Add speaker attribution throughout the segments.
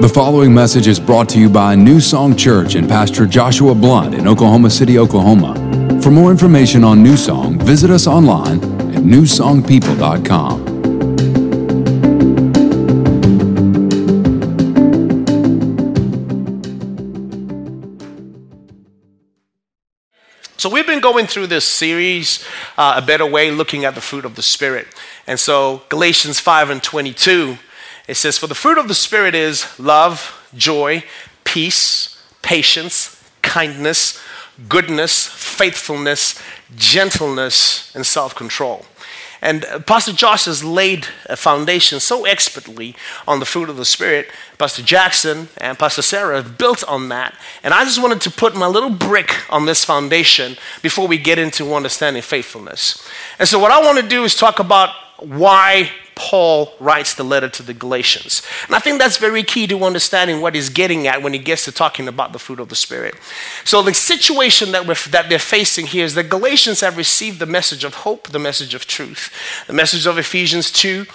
Speaker 1: The following message is brought to you by New Song Church and Pastor Joshua Blunt in Oklahoma City, Oklahoma. For more information on New Song, visit us online at newsongpeople.com.
Speaker 2: So, we've been going through this series, uh, A Better Way, looking at the fruit of the Spirit. And so, Galatians 5 and 22 it says, For the fruit of the Spirit is love, joy, peace, patience, kindness, goodness, faithfulness, gentleness, and self control. And uh, Pastor Josh has laid a foundation so expertly on the fruit of the Spirit. Pastor Jackson and Pastor Sarah have built on that. And I just wanted to put my little brick on this foundation before we get into understanding faithfulness. And so, what I want to do is talk about why Paul writes the letter to the Galatians. And I think that's very key to understanding what he's getting at when he gets to talking about the fruit of the Spirit. So, the situation that, we're, that they're facing here is the Galatians have received the message of hope, the message of truth, the message of Ephesians 2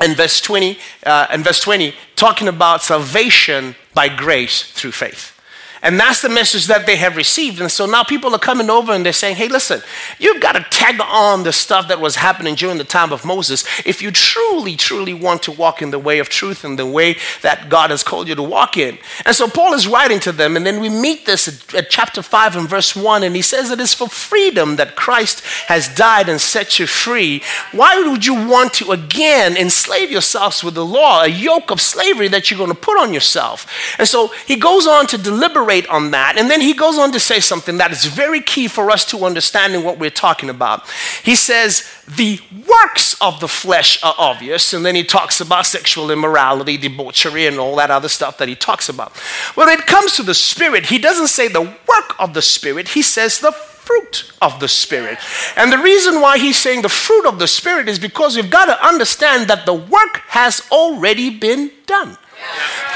Speaker 2: and verse 20, uh, and verse 20 talking about salvation by grace through faith. And that's the message that they have received. And so now people are coming over and they're saying, hey, listen, you've got to tag on the stuff that was happening during the time of Moses if you truly, truly want to walk in the way of truth and the way that God has called you to walk in. And so Paul is writing to them. And then we meet this at, chapter 5 and verse 1. And he says it is for freedom that Christ has died and set you free. Why would you want to again enslave yourselves with the law, a yoke of slavery that you're going to put on yourself? And so he goes on to deliberate elaborate on that. And then he goes on to say something that is very key for us to understanding what we're talking about. He says, the works of the flesh are obvious. And then he talks about sexual immorality, debauchery, and all that other stuff that he talks about. When it comes to the spirit, he doesn't say the work of the spirit, he says the fruit of the Spirit. And the reason why he's saying the fruit of the Spirit is because we've got to understand that the work has already been done.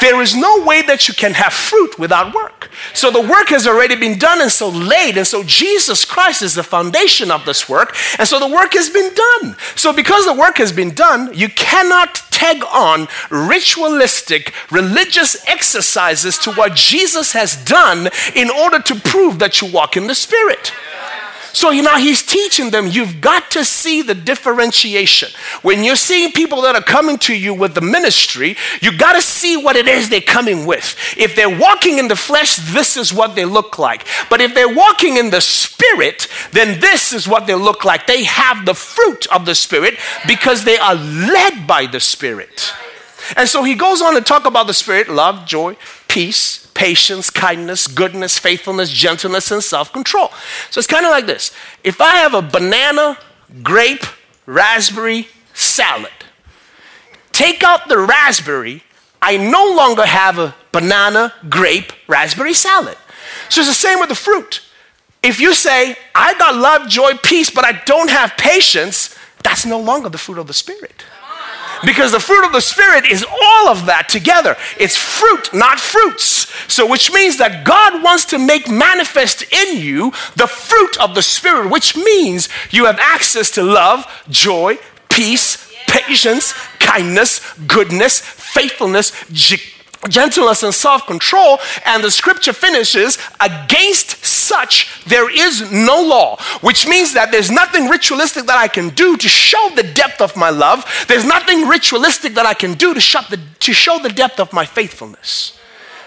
Speaker 2: There is no way that you can have fruit without work. So the work has already been done and so laid. And so Jesus Christ is the foundation of this work. And so the work has been done. So because the work has been done, you cannot tag on ritualistic religious exercises to what Jesus has done in order to prove that you walk in the Spirit. So you know, he's teaching them you've got to see the differentiation. When you're seeing people that are coming to you with the ministry, you got to see what it is they're coming with. If they're walking in the flesh, this is what they look like. But if they're walking in the spirit, then this is what they look like. They have the fruit of the spirit because they are led by the spirit. And so he goes on to talk about the spirit love, joy, peace, patience, kindness, goodness, faithfulness, gentleness, and self control. So it's kind of like this if I have a banana, grape, raspberry salad, take out the raspberry, I no longer have a banana, grape, raspberry salad. So it's the same with the fruit. If you say, I got love, joy, peace, but I don't have patience, that's no longer the fruit of the Spirit. Because the fruit of the Spirit is all of that together. It's fruit, not fruits. So, which means that God wants to make manifest in you the fruit of the Spirit, which means you have access to love, joy, peace, patience, kindness, goodness, faithfulness, gentleness and self control. And the scripture finishes against such there is no law, which means that there's nothing ritualistic that I can do to show the depth of my love. There's nothing ritualistic that I can do to, the, to show the depth of my faithfulness.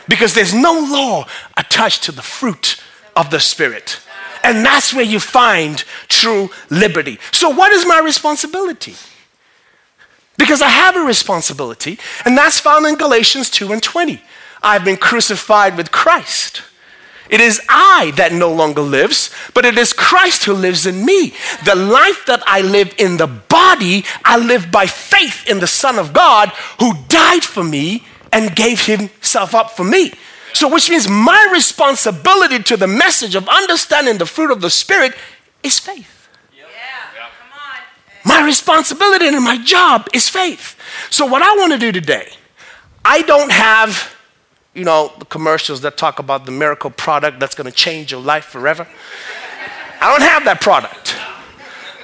Speaker 2: Because there's no law attached to the fruit of the Spirit. And that's where you find true liberty. So, what is my responsibility? Because I have a responsibility, and that's found in Galatians 2 and 20. I've been crucified with Christ. It is I that no longer lives, but it is Christ who lives in me. The life that I live in the body, I live by faith in the Son of God who died for me and gave himself up for me. So, which means my responsibility to the message of understanding the fruit of the Spirit is faith. My responsibility and my job is faith. So, what I want to do today, I don't have, you know, the commercials that talk about the miracle product that's going to change your life forever. I don't have that product.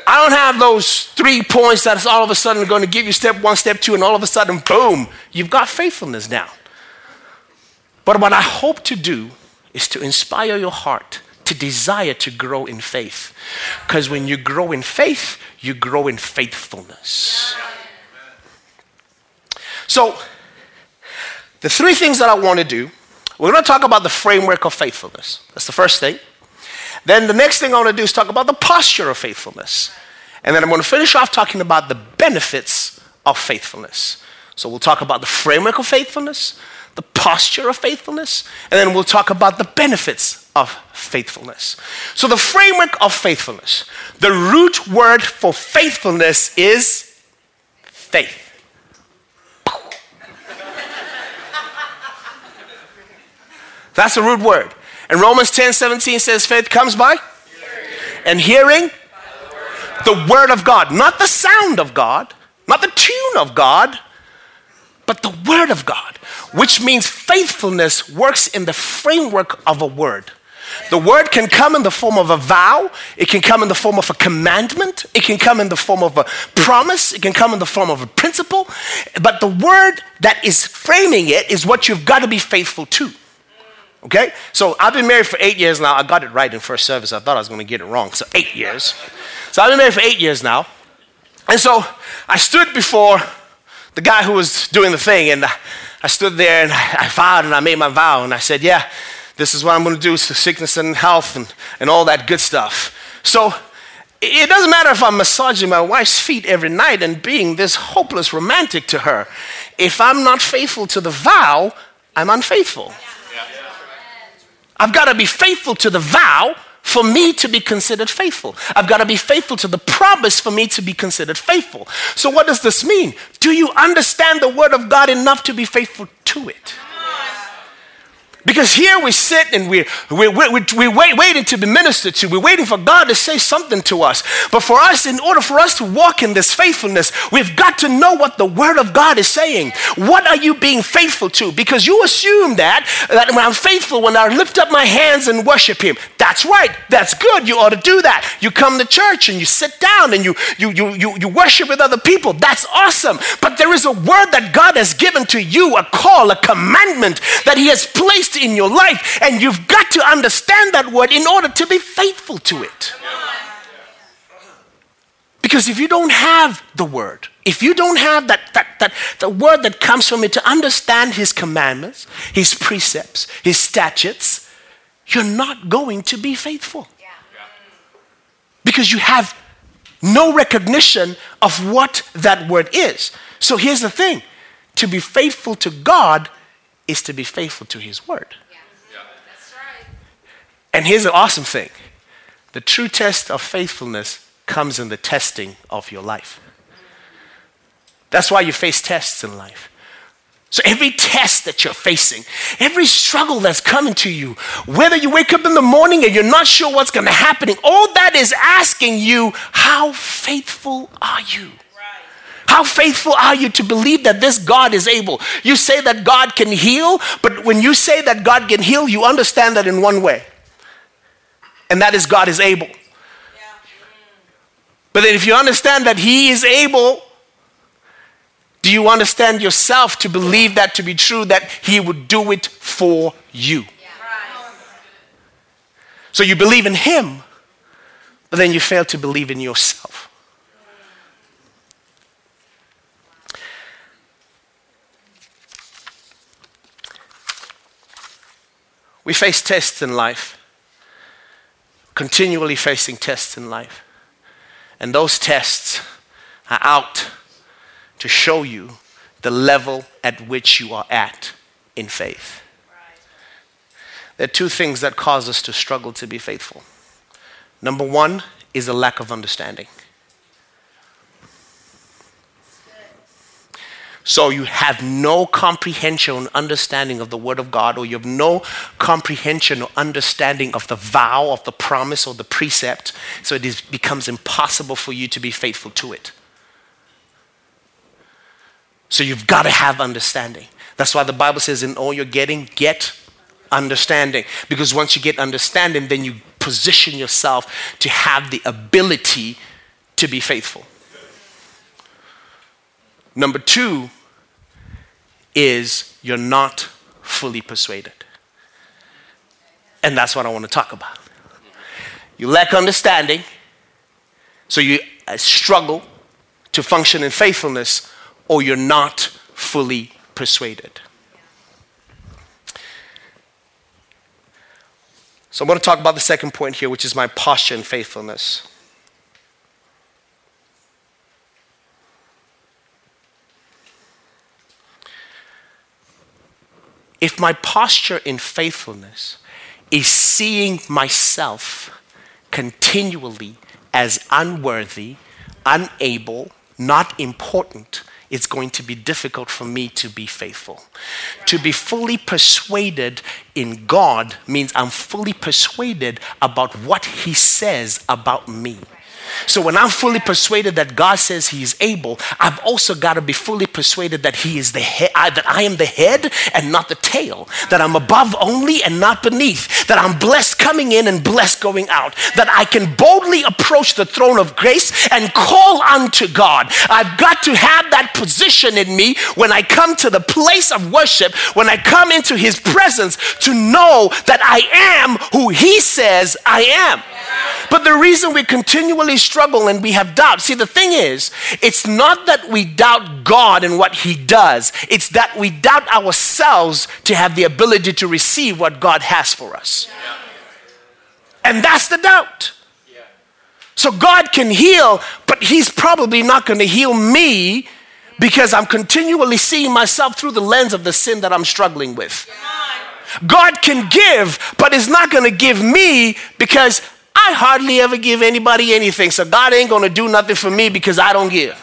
Speaker 2: I don't have those three points that's all of a sudden going to give you step one, step two, and all of a sudden, boom, you've got faithfulness now. But what I hope to do is to inspire your heart to desire to grow in faith. Because when you grow in faith, you grow in faithfulness. So, the three things that I want to do, we're going to talk about the framework of faithfulness. That's the first thing. Then the next thing I want to do is talk about the posture of faithfulness. And then I'm going to finish off talking about the benefits of faithfulness. So we'll talk about the framework of faithfulness, the posture of faithfulness, and then we'll talk about the benefits of faithfulness. So, the framework of faithfulness, the root word for faithfulness is faith. That's a root word. And Romans 10 17 says, faith comes by hearing. and hearing the word. the word of God, not the sound of God, not the tune of God, but the word of God, which means faithfulness works in the framework of a word. The word can come in the form of a vow, it can come in the form of a commandment, it can come in the form of a promise, it can come in the form of a principle, but the word that is framing it is what you've got to be faithful to. Okay? So I've been married for eight years now. I got it right in first service. I thought I was going to get it wrong. So eight years. So I've been married for eight years now. And so I stood before the guy who was doing the thing, and I stood there and I vowed and I made my vow, and I said, Yeah, this is what I'm going to do to sickness and health and, and all that good stuff. So it doesn't matter if I'm massaging my wife's feet every night and being this hopeless romantic to her. If I'm not faithful to the vow, I'm unfaithful. I've got to be faithful to the vow for me to be considered faithful. I've got to be faithful to the promise for me to be considered faithful. So, what does this mean? Do you understand the Word of God enough to be faithful to it? Because here we sit and we're, we're, we're, we're wait, waiting to be ministered to. We're waiting for God to say something to us. But for us, in order for us to walk in this faithfulness, we've got to know what the Word of God is saying. What are you being faithful to? Because you assume that, that when I'm faithful, when I lift up my hands and worship Him, that's right. That's good. You ought to do that. You come to church and you sit down and you, you, you, you, you worship with other people. That's awesome. But there is a word that God has given to you, a call, a commandment that He has placed in your life, and you've got to understand that word in order to be faithful to it. Because if you don't have the word, if you don't have that, that, that the word that comes from it to understand his commandments, his precepts, his statutes, you're not going to be faithful. Because you have no recognition of what that word is. So here's the thing to be faithful to God is to be faithful to His word. Yeah. That's right. And here's the awesome thing the true test of faithfulness comes in the testing of your life. That's why you face tests in life. So, every test that you're facing, every struggle that's coming to you, whether you wake up in the morning and you're not sure what's going to happen, all that is asking you, how faithful are you? How faithful are you to believe that this God is able? You say that God can heal, but when you say that God can heal, you understand that in one way, and that is God is able. But then, if you understand that He is able, do you understand yourself to believe that to be true, that He would do it for you? So you believe in Him, but then you fail to believe in yourself. We face tests in life, continually facing tests in life. And those tests are out to show you the level at which you are at in faith. There are two things that cause us to struggle to be faithful. Number one is a lack of understanding. So you have no comprehension or understanding of the Word of God, or you have no comprehension or understanding of the vow, of the promise, or the precept. So it is, becomes impossible for you to be faithful to it. So you've got to have understanding. That's why the Bible says, in all you're getting, get understanding. Because once you get understanding, then you position yourself to have the ability to be faithful. Number two is you're not fully persuaded. And that's what I want to talk about. You lack understanding, so you uh, struggle to function in faithfulness, or you're not fully persuaded. So I'm going to talk about the second point here, which is my posture in faithfulness. If my posture in faithfulness is seeing myself continually as unworthy, unable, not important, it's going to be difficult for me to be faithful. To be fully persuaded in God means I'm fully persuaded about what He says about me. So when I'm fully persuaded that God says He is able, I've also got to be fully persuaded that He is the head, that I am the head and not the tail, that I'm above only and not beneath, that I'm blessed coming in and blessed going out, that I can boldly approach the throne of grace and call unto God. I've got to have that position in me when I come to the place of worship, when I come into His presence, to know that I am who He says I am. But the reason we continually struggle and we have doubt, see, the thing is, it's not that we doubt God and what He does, it's that we doubt ourselves to have the ability to receive what God has for us. And that's the doubt. So God can heal, but He's probably not going to heal me because I'm continually seeing myself through the lens of the sin that I'm struggling with. God can give, but is not going to give me because I hardly ever give anybody anything, so God ain't gonna do nothing for me because I don't give.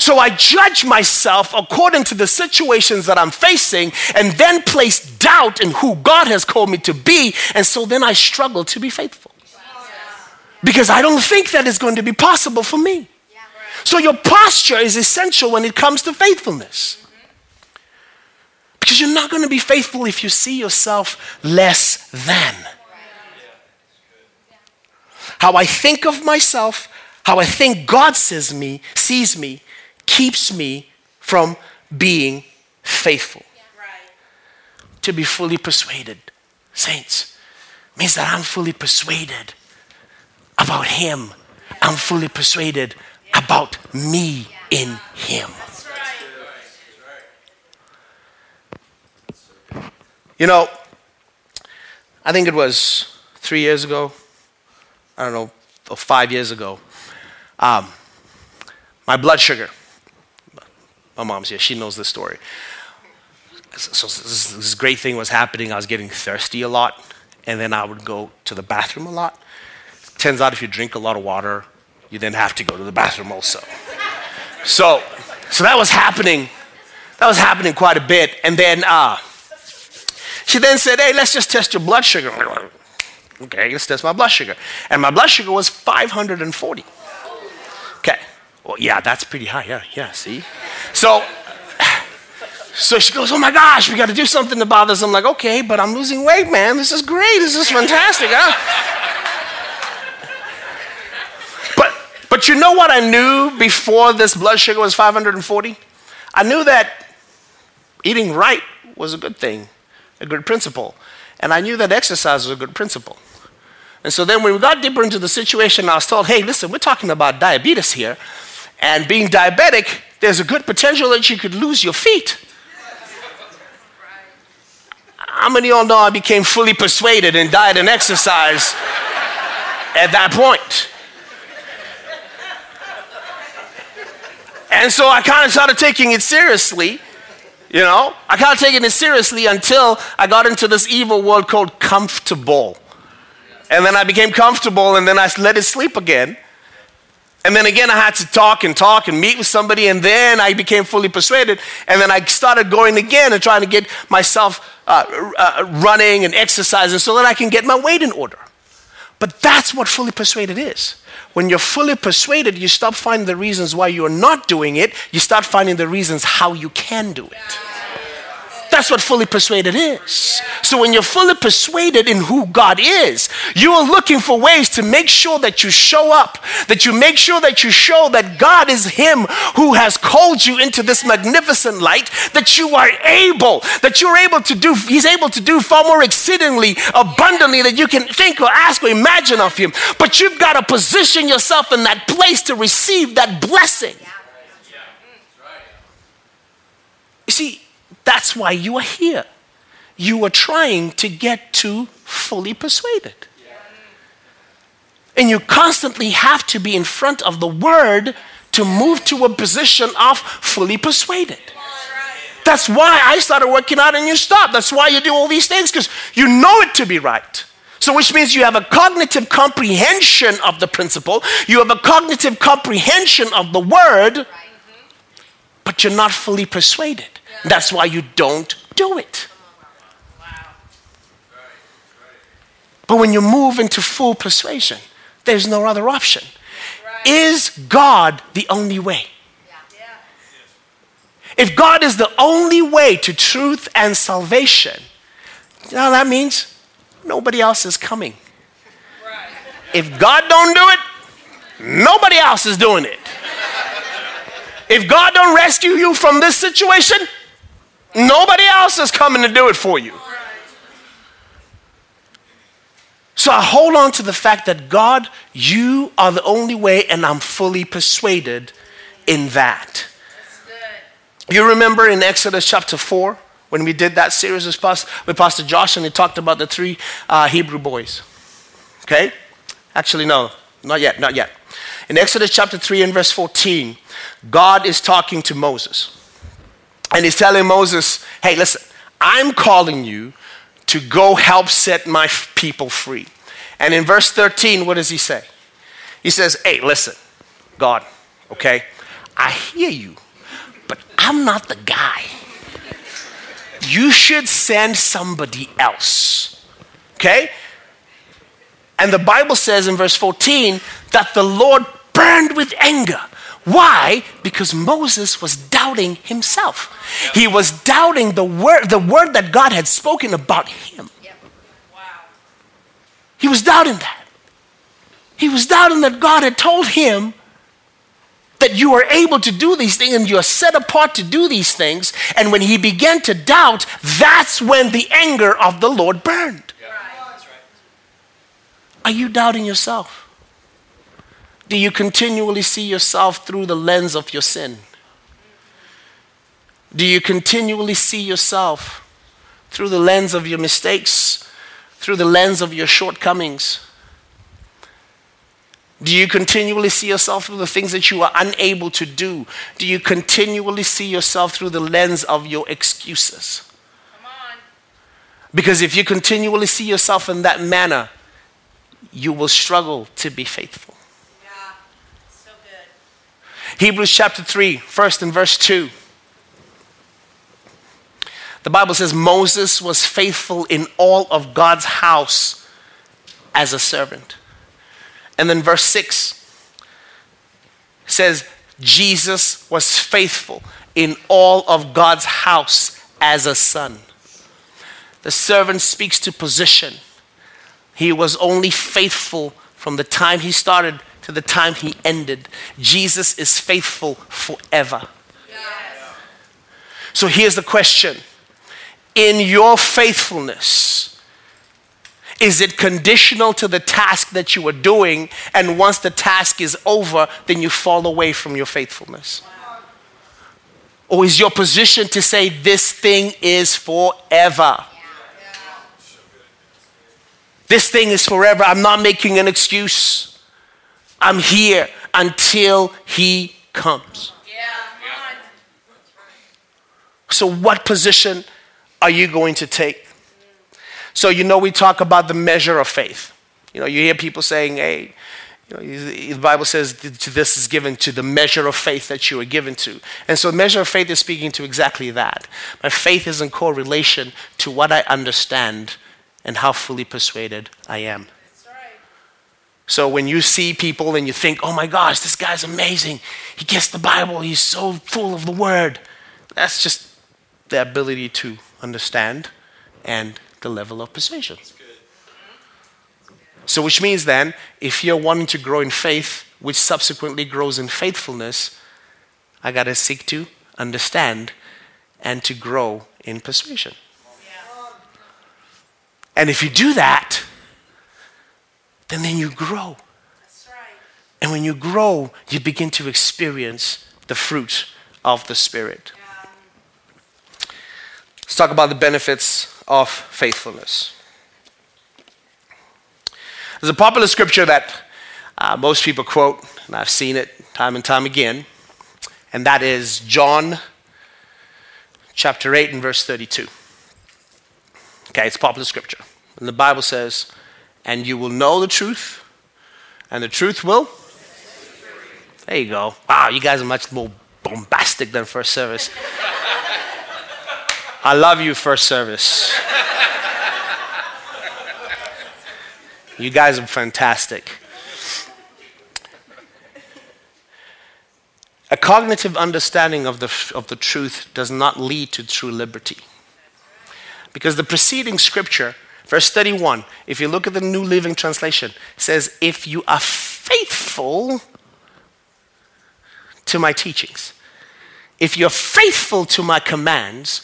Speaker 2: So I judge myself according to the situations that I'm facing and then place doubt in who God has called me to be, and so then I struggle to be faithful. Because I don't think that is going to be possible for me. So your posture is essential when it comes to faithfulness. Because you're not going to be faithful if you see yourself less than how I think of myself, how I think God sees me, sees me, keeps me from being faithful. To be fully persuaded, saints, means that I'm fully persuaded about Him. I'm fully persuaded about me in Him. You know, I think it was three years ago, I don't know, five years ago. Um, my blood sugar. My mom's here. She knows this story. So this, this great thing was happening. I was getting thirsty a lot, and then I would go to the bathroom a lot. Turns out if you drink a lot of water, you then have to go to the bathroom also. So, so that was happening. That was happening quite a bit. And then uh, she then said, "Hey, let's just test your blood sugar." Okay, let's test my blood sugar. And my blood sugar was 540. Okay. Well, yeah, that's pretty high. Yeah, yeah, see? So, so she goes, Oh my gosh, we got to do something about this. I'm like, Okay, but I'm losing weight, man. This is great. This is fantastic. Huh? but, but you know what I knew before this blood sugar was 540? I knew that eating right was a good thing, a good principle. And I knew that exercise was a good principle. And so then when we got deeper into the situation, I was told, hey, listen, we're talking about diabetes here. And being diabetic, there's a good potential that you could lose your feet. How many of y'all know I became fully persuaded in diet and exercise at that point? And so I kind of started taking it seriously. You know, I kind of taking it seriously until I got into this evil world called comfortable. And then I became comfortable and then I let it sleep again. And then again, I had to talk and talk and meet with somebody, and then I became fully persuaded. And then I started going again and trying to get myself uh, uh, running and exercising so that I can get my weight in order. But that's what fully persuaded is. When you're fully persuaded, you stop finding the reasons why you're not doing it, you start finding the reasons how you can do it. That's what fully persuaded is. So when you're fully persuaded in who God is, you are looking for ways to make sure that you show up, that you make sure that you show that God is Him who has called you into this magnificent light, that you are able, that you're able to do, He's able to do far more exceedingly abundantly than you can think or ask or imagine of Him. But you've got to position yourself in that place to receive that blessing. You see, that's why you are here. You are trying to get to fully persuaded. And you constantly have to be in front of the word to move to a position of fully persuaded. That's why I started working out and you stopped. That's why you do all these things because you know it to be right. So, which means you have a cognitive comprehension of the principle, you have a cognitive comprehension of the word, but you're not fully persuaded. That's why you don't do it. But when you move into full persuasion, there's no other option. Is God the only way? If God is the only way to truth and salvation, you know that means? Nobody else is coming. If God don't do it, nobody else is doing it. If God don't rescue you from this situation, Nobody else is coming to do it for you. So I hold on to the fact that God, you are the only way, and I'm fully persuaded in that. You remember in Exodus chapter 4 when we did that series with Pastor Josh and he talked about the three uh, Hebrew boys? Okay? Actually, no, not yet, not yet. In Exodus chapter 3 and verse 14, God is talking to Moses. And he's telling Moses, hey, listen, I'm calling you to go help set my people free. And in verse 13, what does he say? He says, hey, listen, God, okay, I hear you, but I'm not the guy. You should send somebody else. Okay? And the Bible says in verse 14 that the Lord burned with anger why? Because Moses was doubting himself. He was doubting the word, the word that God had spoken about him. He was doubting that. He was doubting that God had told him that you are able to do these things and you are set apart to do these things. And when he began to doubt, that's when the anger of the Lord burned. Are you doubting yourself? Do you continually see yourself through the lens of your sin? Do you continually see yourself through the lens of your mistakes, through the lens of your shortcomings? Do you continually see yourself through the things that you are unable to do? Do you continually see yourself through the lens of your excuses? Because if you continually see yourself in that manner, you will struggle to be faithful. Hebrews chapter 3, first in verse 2. The Bible says Moses was faithful in all of God's house as a servant. And then verse 6 says Jesus was faithful in all of God's house as a son. The servant speaks to position. He was only faithful from the time he started to the time he ended. Jesus is faithful forever. Yes. So here's the question In your faithfulness, is it conditional to the task that you are doing? And once the task is over, then you fall away from your faithfulness? Or is your position to say, This thing is forever? This thing is forever. I'm not making an excuse. I'm here until he comes. So, what position are you going to take? So, you know, we talk about the measure of faith. You know, you hear people saying, hey, you know, the Bible says this is given to the measure of faith that you are given to. And so, measure of faith is speaking to exactly that. My faith is in correlation to what I understand and how fully persuaded I am. So when you see people and you think, oh my gosh, this guy's amazing. He gets the Bible, he's so full of the word. That's just the ability to understand, and the level of persuasion. So, which means then, if you're wanting to grow in faith, which subsequently grows in faithfulness, I got to seek to understand and to grow in persuasion. And if you do that, then then you grow. And when you grow, you begin to experience the fruit of the Spirit. Let's talk about the benefits of faithfulness. There's a popular scripture that uh, most people quote, and I've seen it time and time again, and that is John chapter 8 and verse 32. Okay, it's popular scripture. And the Bible says, And you will know the truth, and the truth will. There you go. Wow, you guys are much more bombastic than first service. I love you, first service. You guys are fantastic. A cognitive understanding of the, of the truth does not lead to true liberty. Because the preceding scripture, verse 31, if you look at the New Living Translation, says, If you are faithful to my teachings, if you're faithful to my commands,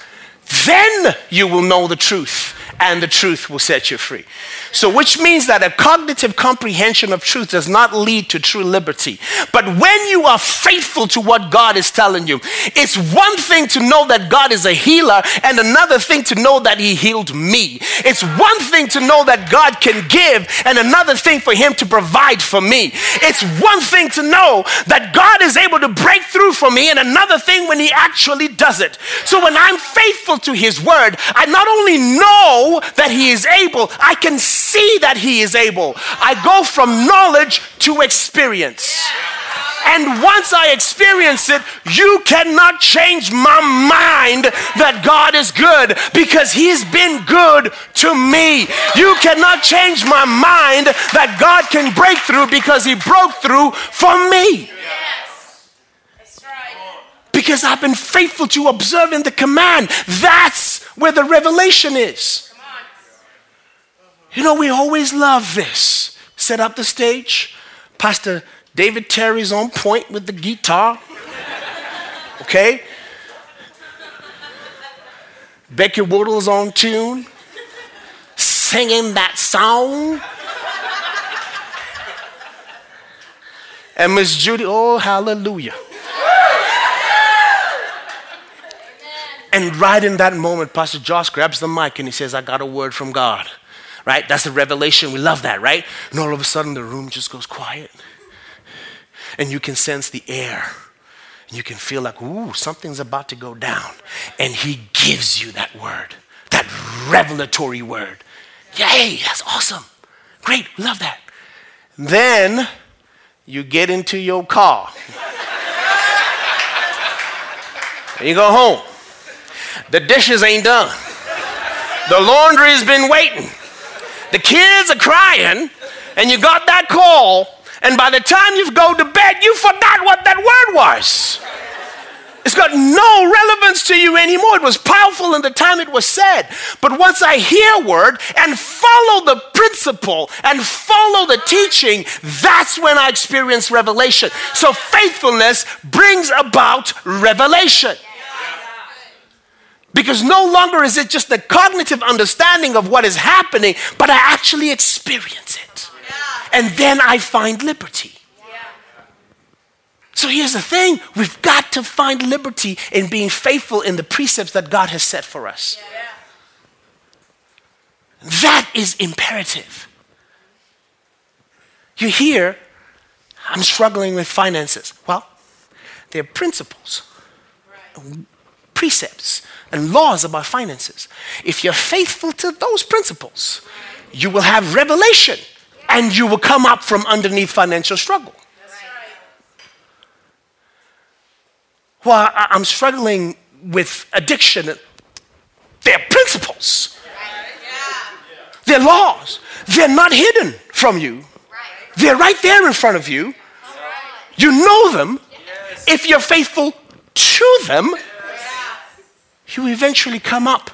Speaker 2: then you will know the truth and the truth will set you free. So, which means that a cognitive comprehension of truth does not lead to true liberty. But when you are faithful to what God is telling you, it's one thing to know that God is a healer, and another thing to know that He healed me. It's one thing to know that God can give, and another thing for Him to provide for me. It's one thing to know that God is able to break through for me, and another thing when He actually does it. So, when I'm faithful to His word, I not only know that He is able, I can see that He is able. I go from knowledge to experience. And once I experience it, you cannot change my mind that God is good because He's been good to me. You cannot change my mind that God can break through because He broke through for me. Because I've been faithful to observing the command. That's where the revelation is. You know, we always love this. Set up the stage. Pastor David Terry's on point with the guitar. Okay? Becky Woodle's on tune, singing that song. And Miss Judy, oh, hallelujah. And right in that moment, Pastor Josh grabs the mic and he says, I got a word from God right? That's a revelation. We love that, right? And all of a sudden, the room just goes quiet. And you can sense the air. And you can feel like, ooh, something's about to go down. And he gives you that word, that revelatory word. Yay, that's awesome. Great, love that. Then you get into your car. and you go home. The dishes ain't done. The laundry's been waiting. The kids are crying, and you got that call, and by the time you go to bed, you forgot what that word was. It's got no relevance to you anymore. It was powerful in the time it was said. But once I hear word and follow the principle and follow the teaching, that's when I experience revelation. So faithfulness brings about revelation. Because no longer is it just the cognitive understanding of what is happening, but I actually experience it. And then I find liberty. So here's the thing we've got to find liberty in being faithful in the precepts that God has set for us. That is imperative. You hear, I'm struggling with finances. Well, they're principles, precepts and laws about finances. If you're faithful to those principles, you will have revelation and you will come up from underneath financial struggle. Well, I'm struggling with addiction. They're principles, they're laws. They're not hidden from you, they're right there in front of you. You know them. If you're faithful to them, you eventually come up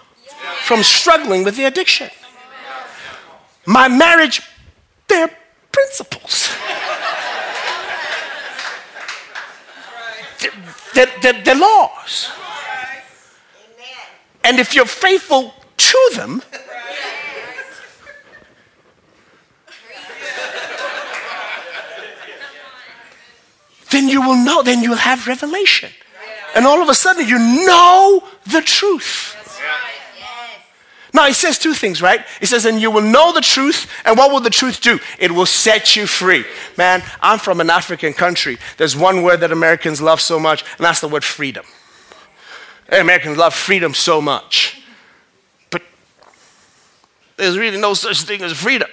Speaker 2: from struggling with the addiction. My marriage, they're principles. They're, laws. And if you're faithful to them, then you will know, then you'll have revelation. And all of a sudden, you know the truth. Now, it says two things, right? It says, and you will know the truth, and what will the truth do? It will set you free. Man, I'm from an African country. There's one word that Americans love so much, and that's the word freedom. Americans love freedom so much. But there's really no such thing as freedom.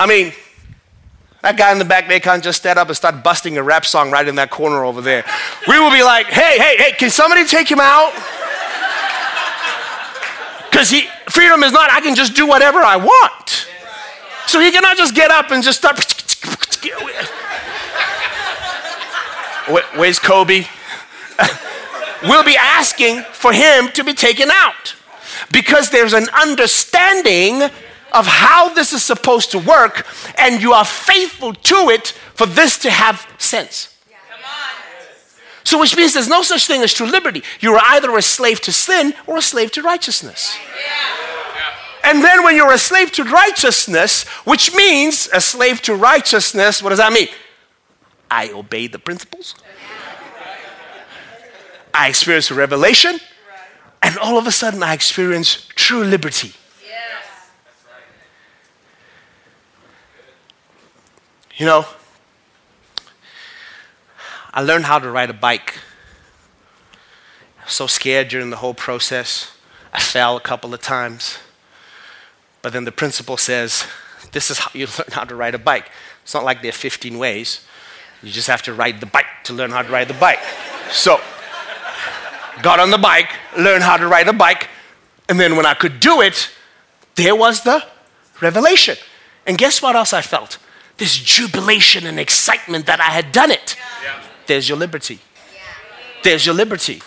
Speaker 2: I mean, that guy in the back there can't just stand up and start busting a rap song right in that corner over there. We will be like, hey, hey, hey, can somebody take him out? Because he freedom is not, I can just do whatever I want. So he cannot just get up and just start. Where's Kobe? we'll be asking for him to be taken out because there's an understanding of how this is supposed to work, and you are faithful to it for this to have sense. So, which means there's no such thing as true liberty. You're either a slave to sin or a slave to righteousness. And then, when you're a slave to righteousness, which means a slave to righteousness, what does that mean? I obey the principles, I experience a revelation, and all of a sudden, I experience true liberty. You know, I learned how to ride a bike. So scared during the whole process. I fell a couple of times. But then the principal says, This is how you learn how to ride a bike. It's not like there are 15 ways. You just have to ride the bike to learn how to ride the bike. So, got on the bike, learned how to ride a bike, and then when I could do it, there was the revelation. And guess what else I felt? This jubilation and excitement that I had done it. Yeah. There's your liberty. There's your liberty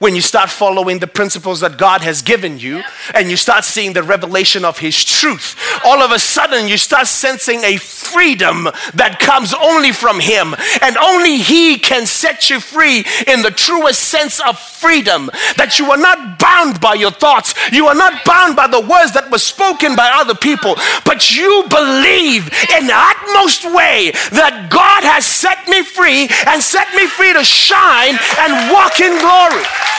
Speaker 2: when you start following the principles that God has given you and you start seeing the revelation of His truth, all of a sudden you start sensing a freedom that comes only from Him. And only He can set you free in the truest sense of freedom. That you are not bound by your thoughts, you are not bound by the words that were spoken by other people, but you believe in the utmost way that God has set me free and set me free to shine and walk in glory.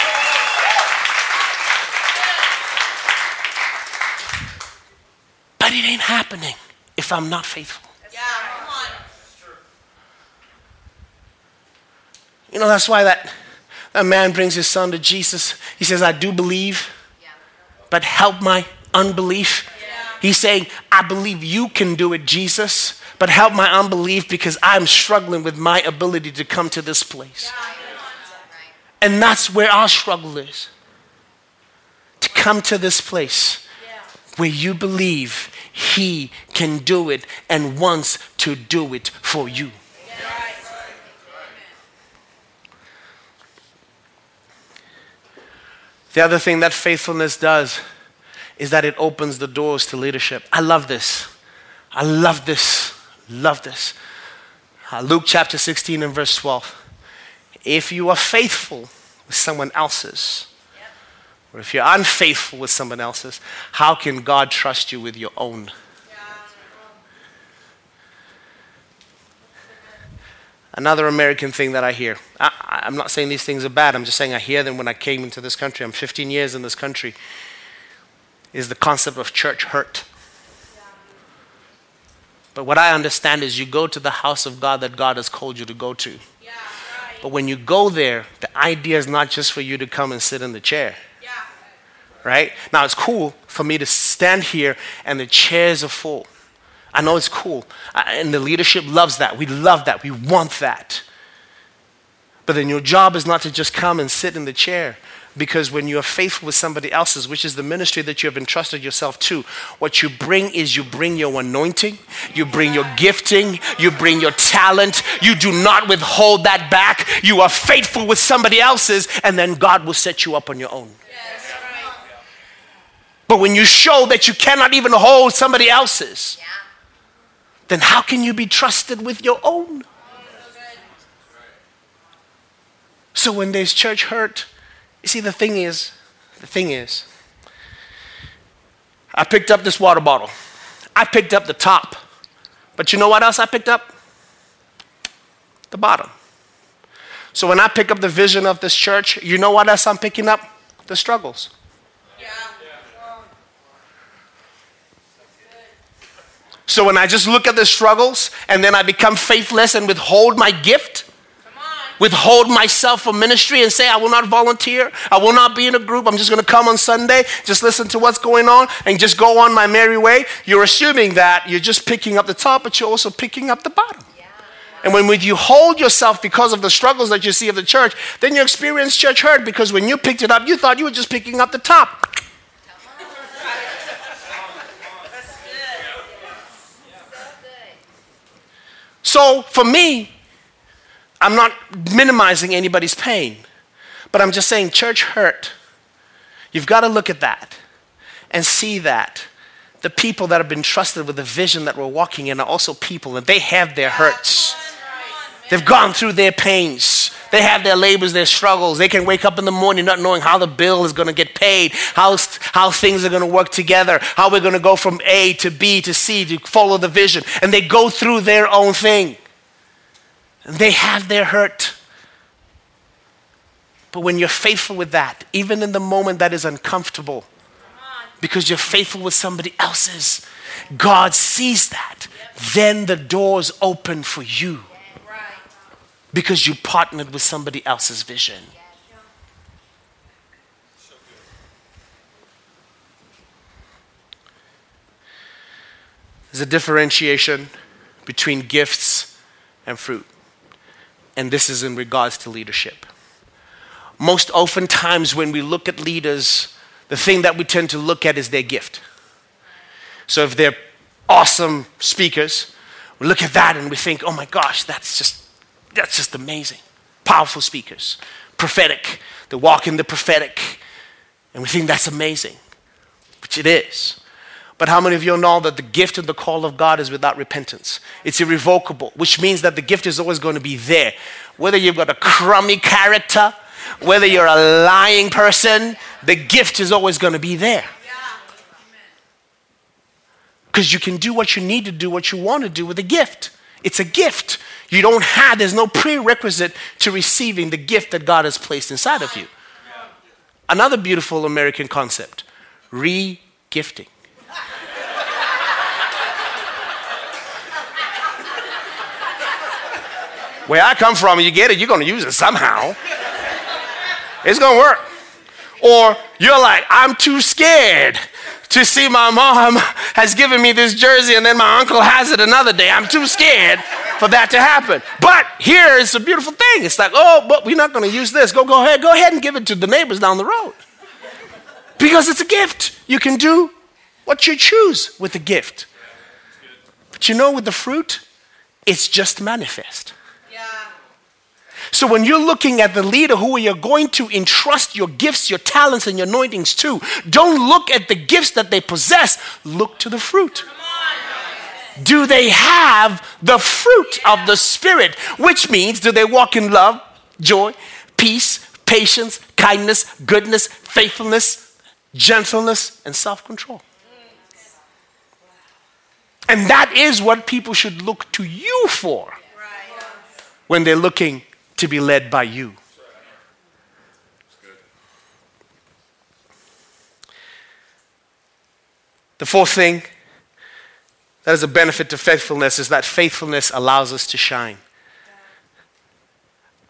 Speaker 2: But it ain't happening if I'm not faithful. Yeah, You know, that's why that, that man brings his son to Jesus. He says, I do believe, but help my unbelief. He's saying, I believe you can do it, Jesus, but help my unbelief because I'm struggling with my ability to come to this place. And that's where our struggle is to come to this place where you believe He can do it and wants to do it for you. The other thing that faithfulness does is that it opens the doors to leadership. I love this. I love this. Love this. Uh, Luke chapter 16 and verse 12. If you are faithful with someone else's, or if you're unfaithful with someone else's, how can God trust you with your own? Another American thing that I hear. I, am not saying these things are bad, I'm just saying I hear them when I came into this country. I'm 15 years in this country. Is the concept of church hurt. But what I understand is you go to the house of God that God has called you to go to. But when you go there, the idea is not just for you to come and sit in the chair right? Now it's cool for me to stand here and the chairs are full. I know it's cool. And the leadership loves that. We love that. We want that. But then your job is not to just come and sit in the chair. Because when you are faithful with somebody else's, which is the ministry that you have entrusted yourself to, what you bring is you bring your anointing, you bring your gifting, you bring your talent. You do not withhold that back. You are faithful with somebody else's, and then God will set you up on your own. But when you show that you cannot even hold somebody else's, then how can you be trusted with your own? So when there's church hurt, you see, the thing is, the thing is, I picked up this water bottle. I picked up the top. But you know what else I picked up? The bottom. So when I pick up the vision of this church, you know what else I'm picking up? The struggles. So when I just look at the struggles and then I become faithless and withhold my gift, withhold myself from ministry and say, I will not volunteer. I will not be in a group. I'm just going to come on Sunday, just listen to what's going on, and just go on my merry way. You're assuming that you're just picking up the top, but you're also picking up the bottom. And when you hold yourself because of the struggles that you see of the church, then you experience church hurt because when you picked it up, you thought you were just picking up the top. So for me, I'm not minimizing anybody's pain, but I'm just saying church hurt. You've got to look at that and see that the people that have been trusted with the vision that we're walking in are also people and they have their hurts. They've gone through their pains. They have their labors, their struggles. They can wake up in the morning not knowing how the bill is going to get paid, how, how things are going to work together, how we're going to go from A to B to C to follow the vision. And they go through their own thing. They have their hurt. But when you're faithful with that, even in the moment that is uncomfortable, because you're faithful with somebody else's, God sees that. Then the doors open for you because you partnered with somebody else's vision. There's a differentiation between gifts and fruit and this is in regards to leadership. Most oftentimes, when we look at leaders, the thing that we tend to look at is their gift. So if they're awesome speakers, we look at that and we think, oh my gosh, that's just, that's just amazing. Powerful speakers, prophetic, they walk in the prophetic, and we think that's amazing, which it is. But how many of you know that the gift and the call of God is without repentance? It's irrevocable, which means that the gift is always going to be there. Whether you've got a crummy character, whether you're a lying person, the gift is always going to be there. Because you can do what you need to do, what you want to do with a gift. It's a gift. You don't have, there's no prerequisite to receiving the gift that God has placed inside of you. Another beautiful American concept re gifting. Where I come from, you get it, you're going to use it somehow. It's going to work. Or you're like, I'm too scared to see my mom has given me this jersey and then my uncle has it another day. I'm too scared for that to happen. But here is a beautiful thing. It's like, oh, but we're not going to use this. Go, go ahead, go ahead and give it to the neighbors down the road. Because it's a gift. You can do what you choose with the gift. But you know, with the fruit, it's just manifest. So when you're looking at the leader who you're going to entrust your gifts, your talents, and your anointings to, don't look at the gifts that they possess, look to the fruit. Do they have the fruit of the Spirit? Which means, do they walk in love, joy, peace, patience, kindness, goodness, faithfulness, gentleness, and self control? And that is what people should look to you for when they're looking to be led by you. The fourth thing that is a benefit to faithfulness is that faithfulness allows us to shine.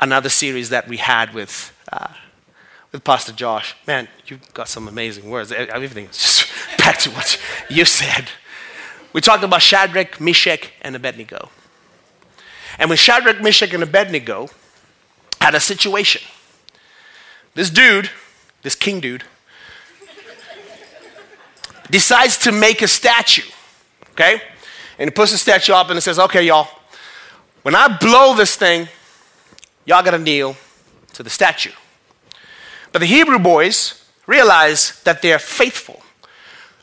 Speaker 2: Another series that we had with, uh, with Pastor Josh. Man, you've got some amazing words. Everything is just back to what you said. We talked about Shadrach, Meshach, and Abednego. And with Shadrach, Meshach, and Abednego, had a situation. This dude, this king dude, decides to make a statue, okay? And he puts the statue up and it says, okay, y'all, when I blow this thing, y'all gotta kneel to the statue. But the Hebrew boys realize that they're faithful.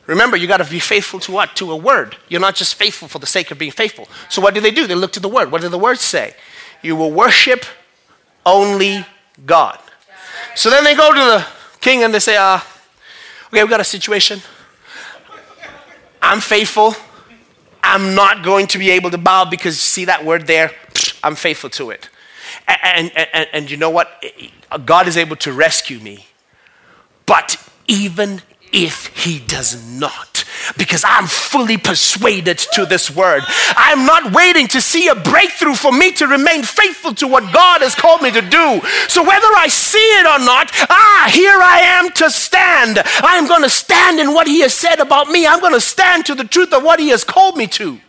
Speaker 2: Remember, you got to be faithful to what? To a word. You're not just faithful for the sake of being faithful. So, what do they do? They look to the word. What did the word say? You will worship only God. So then they go to the king and they say, uh, okay, we got a situation. I'm faithful. I'm not going to be able to bow because see that word there? I'm faithful to it. And, and, and, and you know what? God is able to rescue me. But even if he does not, because I'm fully persuaded to this word. I'm not waiting to see a breakthrough for me to remain faithful to what God has called me to do. So whether I see it or not, ah, here I am to stand. I'm going to stand in what he has said about me. I'm going to stand to the truth of what he has called me to.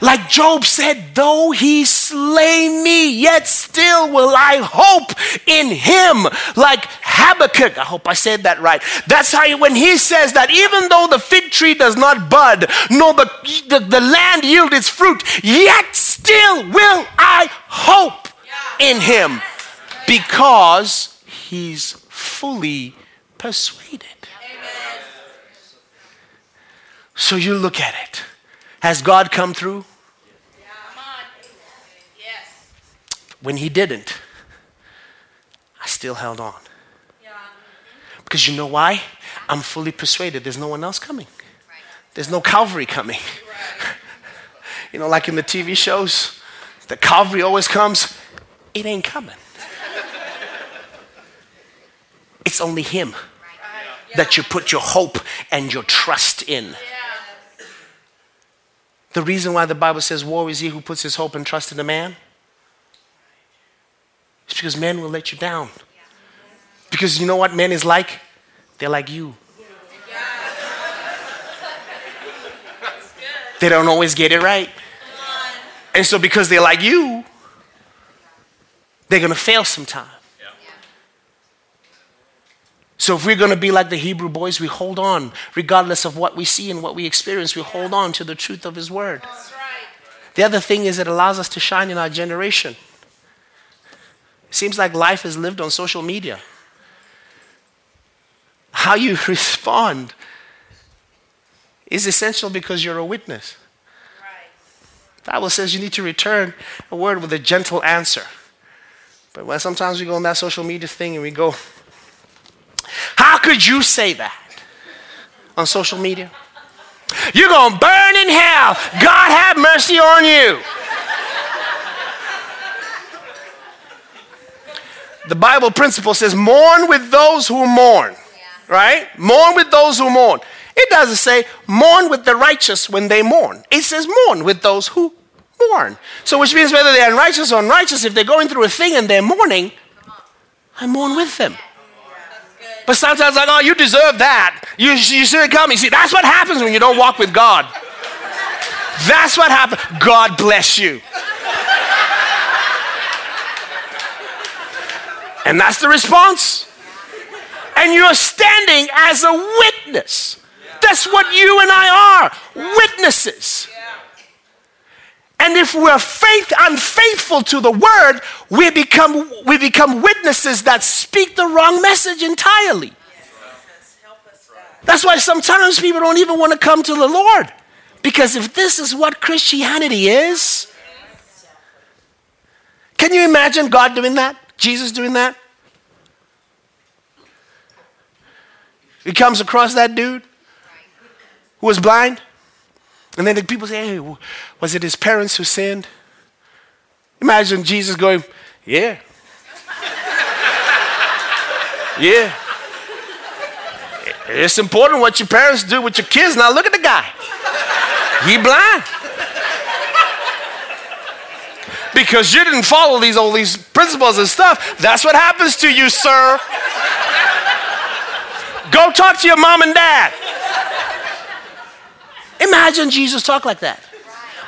Speaker 2: Like Job said, though he slay me, yet still will I hope in him. Like Habakkuk, I hope I said that right. That's how, he, when he says that even though the fig tree does not bud, nor the, the, the land yield its fruit, yet still will I hope in him because he's fully persuaded. So you look at it. Has God come through? When he didn't, I still held on. Because you know why? I'm fully persuaded there's no one else coming. There's no Calvary coming. you know, like in the TV shows, the Calvary always comes. It ain't coming. it's only Him that you put your hope and your trust in. The reason why the Bible says, Woe is he who puts his hope and trust in a man it's because men will let you down. Because you know what men is like? They're like you. They don't always get it right. And so, because they're like you, they're going to fail sometime. So, if we're going to be like the Hebrew boys, we hold on, regardless of what we see and what we experience, we hold on to the truth of His Word. The other thing is, it allows us to shine in our generation. Seems like life is lived on social media. How you respond is essential because you're a witness. Right. The Bible says you need to return a word with a gentle answer. But when sometimes we go on that social media thing and we go, How could you say that on social media? You're going to burn in hell. God have mercy on you. The Bible principle says, mourn with those who mourn. Yeah. Right? Mourn with those who mourn. It doesn't say mourn with the righteous when they mourn. It says mourn with those who mourn. So, which means whether they're righteous or unrighteous, if they're going through a thing and they're mourning, I mourn with them. But sometimes, like, oh, you deserve that. You, you shouldn't come. You see, that's what happens when you don't walk with God. That's what happens. God bless you. And that's the response. And you're standing as a witness. That's what you and I are witnesses. And if we're faith unfaithful to the word, we become, we become witnesses that speak the wrong message entirely. That's why sometimes people don't even want to come to the Lord. Because if this is what Christianity is, can you imagine God doing that? Jesus doing that? He comes across that dude who was blind. And then the people say, hey, was it his parents who sinned? Imagine Jesus going, yeah. yeah. It's important what your parents do with your kids. Now look at the guy. He blind because you didn't follow these all these principles and stuff. That's what happens to you, sir. Go talk to your mom and dad. Imagine Jesus talk like that.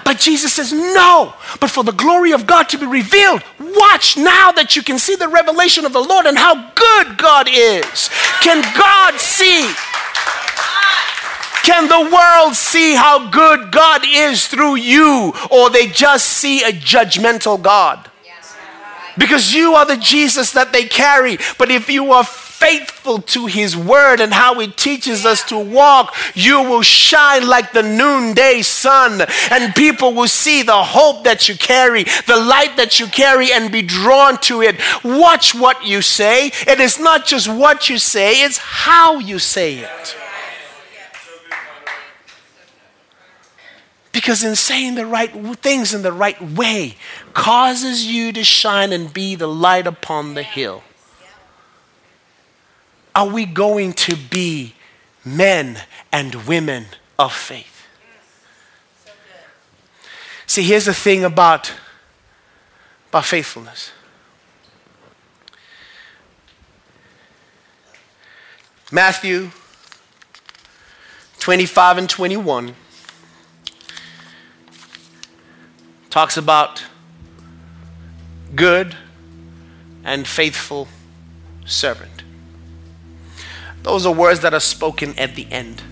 Speaker 2: But Jesus says, no, but for the glory of God to be revealed. Watch now that you can see the revelation of the Lord and how good God is. Can God see? Can the world see how good God is through you, or they just see a judgmental God? Because you are the Jesus that they carry. But if you are faithful to his word and how he teaches us to walk, you will shine like the noonday sun, and people will see the hope that you carry, the light that you carry, and be drawn to it. Watch what you say. It is not just what you say, it's how you say it. Because in saying the right things in the right way causes you to shine and be the light upon the hill. Are we going to be men and women of faith? See, here's the thing about, about faithfulness. Matthew 25 and 21 talks about good and faithful servant. Those are words that are spoken at the end.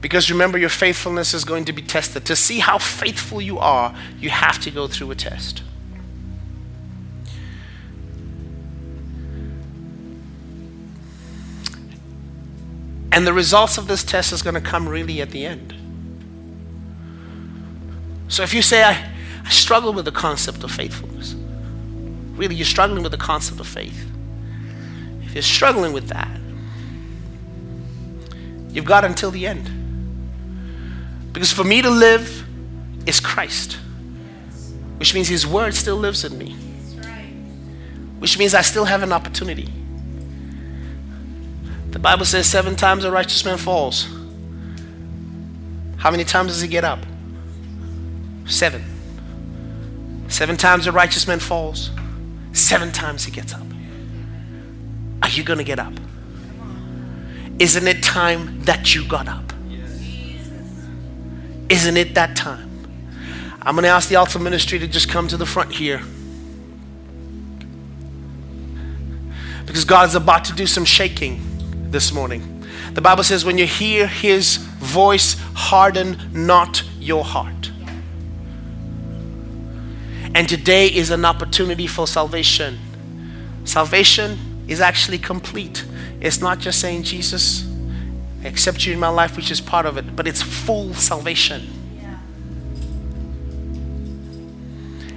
Speaker 2: Because remember, your faithfulness is going to be tested. To see how faithful you are, you have to go through a test. And the results of this test is going to come really at the end. So if you say, I, I struggle with the concept of faithfulness, really, you're struggling with the concept of faith. If you're struggling with that, you've got until the end. Because for me to live is Christ, which means His Word still lives in me, which means I still have an opportunity. The Bible says seven times a righteous man falls. How many times does he get up? Seven. Seven times a righteous man falls, seven times he gets up. Are you going to get up? Isn't it time that you got up? Isn't it that time? I'm going to ask the altar ministry to just come to the front here. Because God's about to do some shaking this morning. The Bible says, when you hear his voice, harden not your heart. And today is an opportunity for salvation. Salvation is actually complete. It's not just saying, Jesus, accept you in my life, which is part of it, but it's full salvation. Yeah.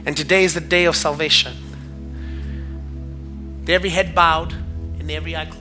Speaker 2: And today is the day of salvation. every head bowed and every eye closed.